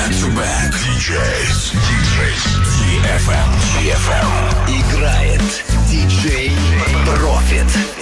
Back to back. DJs. DJs. DFM. DFM. Играет диджей Profit.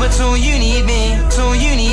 but all you need me, All you need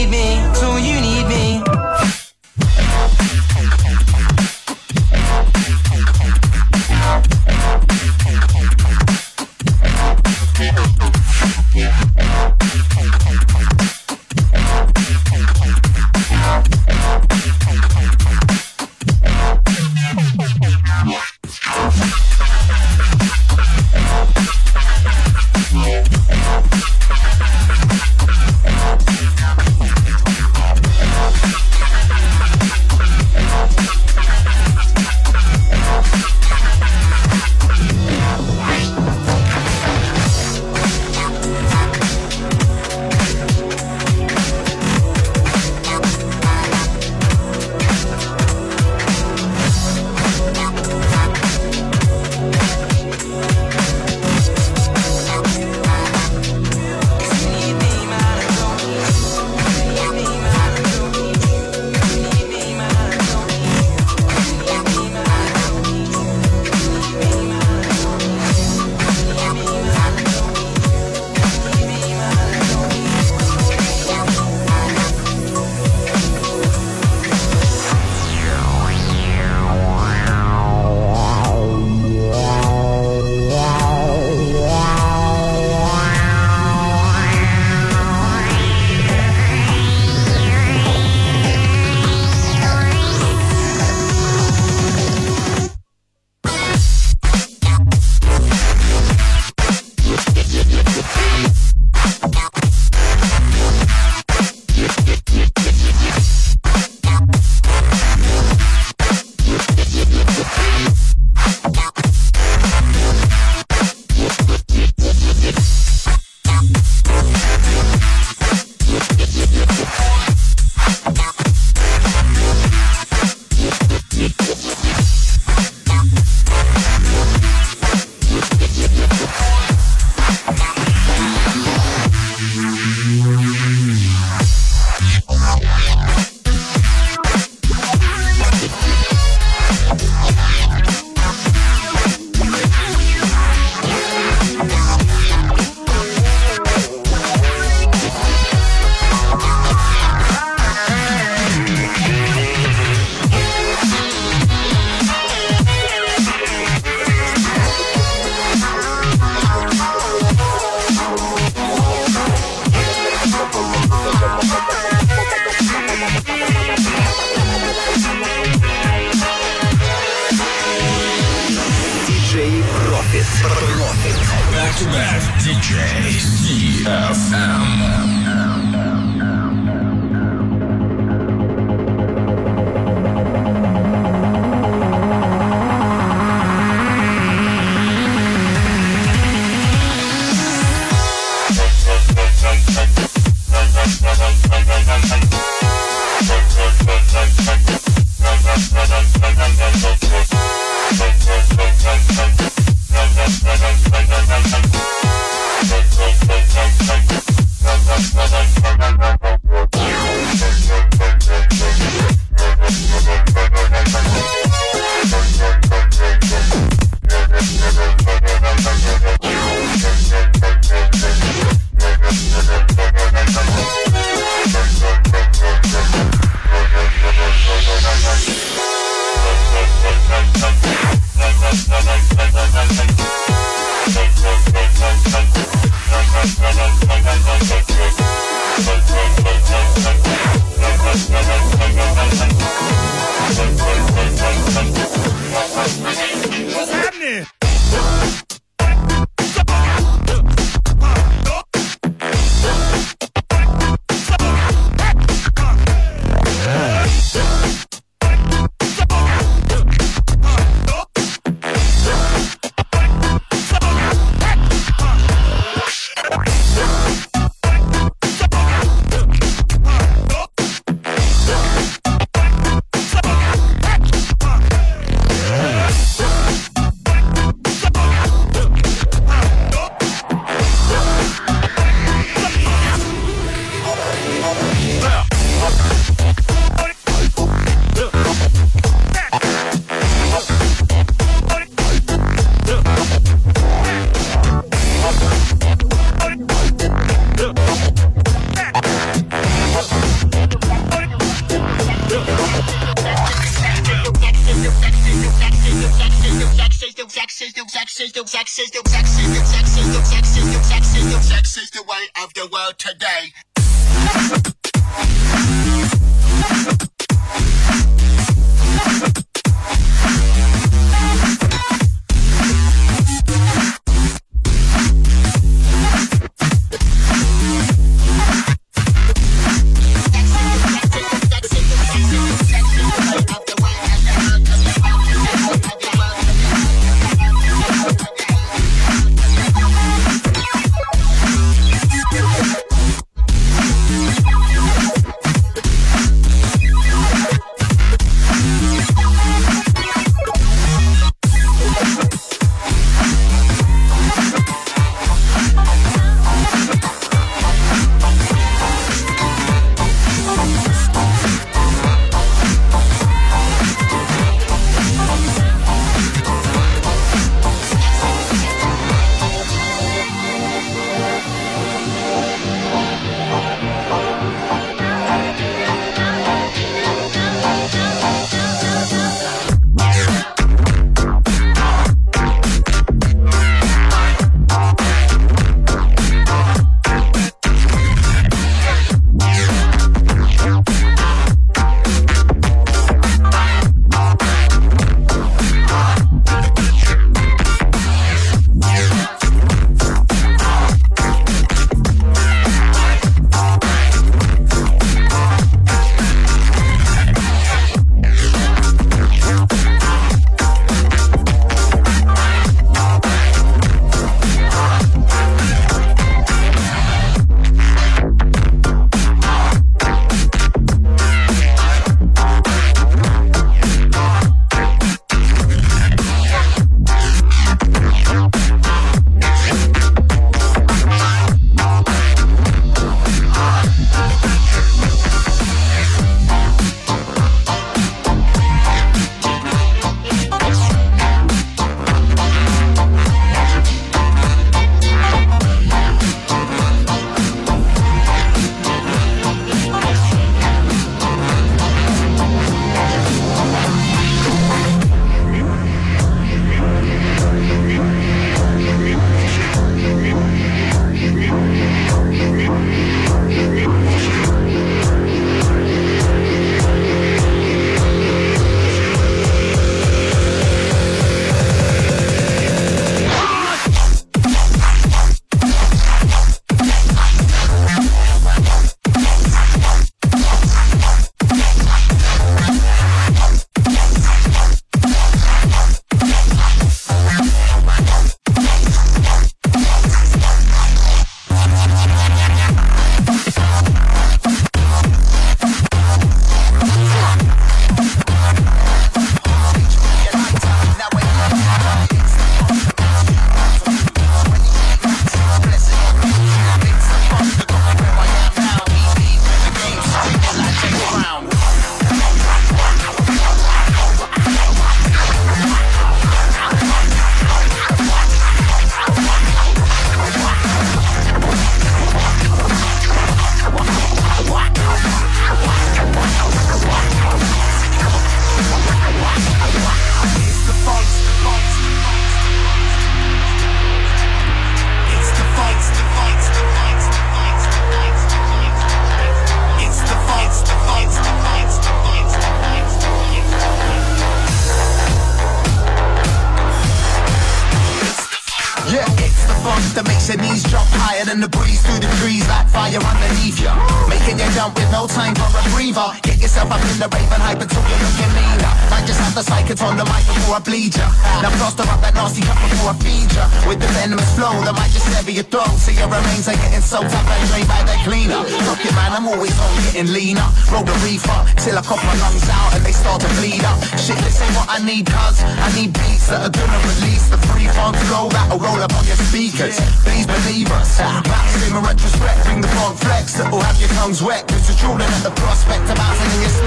up in the rave and hype until you're looking meaner. I just have the psychic on the mic before I bleed ya. Now plaster up that nasty cup before I feed ya. With the venomous flow that might just sever your throat. So your remains are getting soaked up and drained by that cleaner. Fuck it man, I'm always on getting leaner. Roll the reefer till I cough my lungs out and they start to bleed up. Shit, this ain't what I need cuz I need beats that are gonna release the free funk flow that'll roll up on your speakers. Please believe us. Maximum retrospect, bring the funk flex that'll have your tongues wet. Cause you're at the prospect of in your sleep.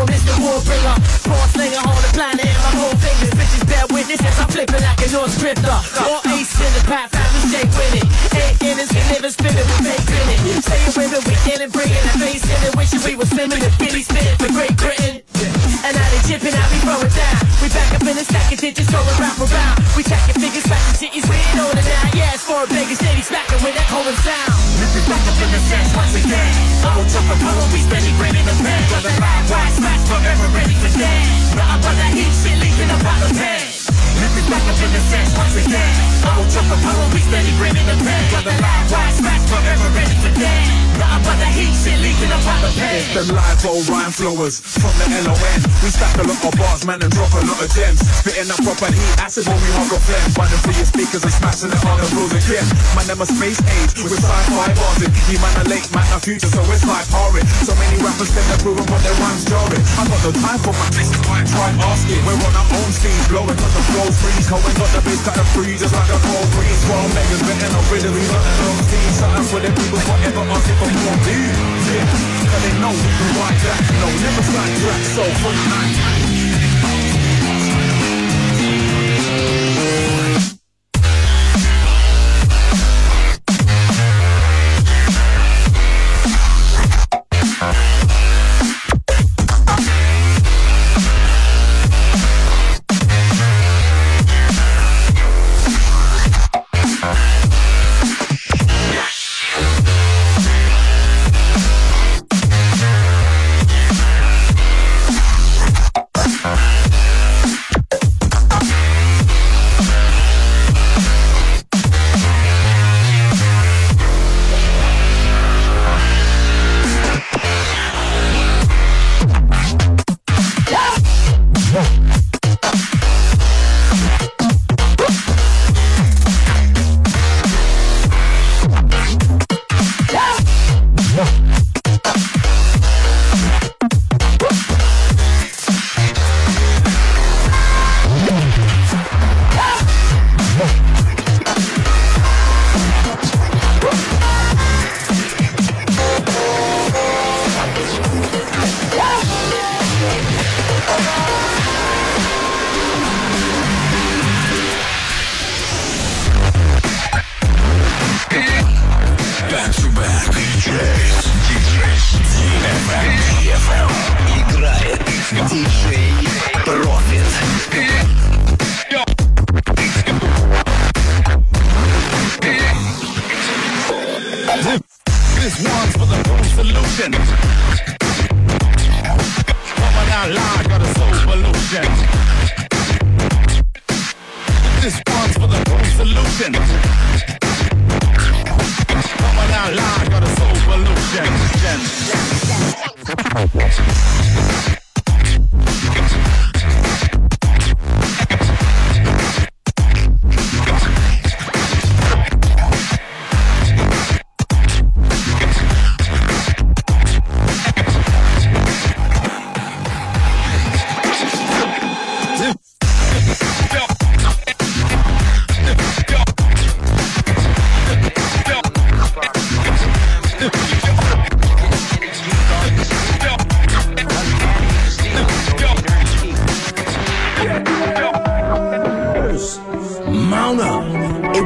a Mr. Warbringer. Four slinger, hold the planet in my whole fingers. Bitches bear witnesses, I'm flipping like a North Drifter. Or ace in the path, family shake with it. Eight innings, we live and spinning with fake in it. With it, we killing, bringing the face in it. Wishing we were swimming in Billy spitting for Great Britain. And now they chipping out, we throw it down. We back up in the second digits, going round for round. We checking figures, smacking cities, we ain't on it now. Yeah, it's for a bigger city, smacking with that cold sound. Once again. Old took a pull, we steady bringing the pen. Got the live wide smash, forever ready for dead. But that heat shit leaking up out the pen. Back up in the sense once again. Old took a pull, we steady bringing the pen. Got the live wide smash, forever ready for dead. Nothing but that heat shit leaking up out the pen. It's the live old rhyme flowers from the LON. We stack a lot of bars, man, and drop a lot of gems. Spitting that proper heat acid when we hug a flame. Running through your speakers and smashing it on the rules again. Man, them a space age with sci-fi bars. It. You man are late, man, a future, so it's like horrid. So many rappers them they're proving what their rhymes jarring. I got no time for my this is why I try asking. We're on our own scenes, blowing cause the flow freeze. Going got the bass cut and free, just like a cold breeze. Twelve megas, betting on got the long team. Something for the people, forever asking for more dude. Yeah, cause they know we can ride that. No, never slide track, so for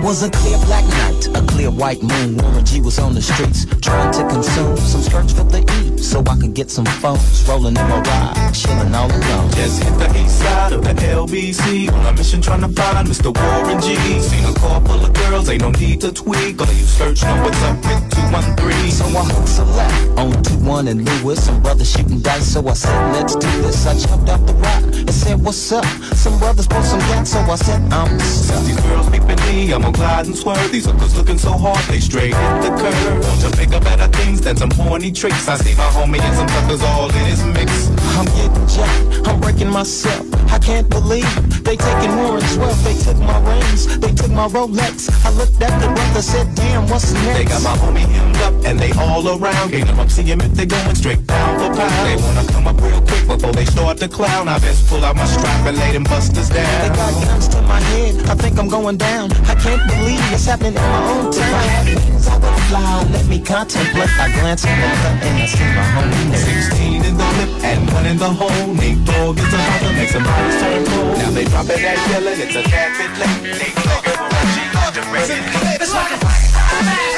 was a clear black night, a clear white moon. Warren G was on the streets trying to consume some skirts for the E, so I could get some phones rolling in my ride, chilling all alone. Just hit the east side of the LBC on a mission trying to find Mr. Warren G. Seen a car full of girls, ain't no need to tweak. All you search know what's up with 213. So I moved select on 2-1 and Lewis. Some brothers shooting dice, so I said, let's do this. I jumped off the rock and said, what's up? Some brothers want some gas, so I said, I'm stuck. These girls peeping me, I'm gonna glide and swerve. These hookers looking so hard, they straight hit the curve. Want to pick up better things than some horny tricks. I see my homie and some suckers all in his mix. I'm getting jacked, I'm breaking myself. I can't believe they taking more than 12. They took my rings, they took my Rolex. I looked at the brother, said, damn, what's next? They got my homie hemmed up and they all around. Them up, see him if they going straight down for pound. They wanna come up real quick before they start to clown. I best pull out my strap and lay them busters down. They got guns to my head, I think I'm going down. I can't believe it's happening in my own town. If I had wings, I would fly. Let me contemplate. I glance at her and I see my homie next. 16 in the lip and one in the whole Nate Dogg is about to make some bodies turn cold. Now they dropping that yelling, it's a tad bit late. Nate Dogg is on G, directed. It's like a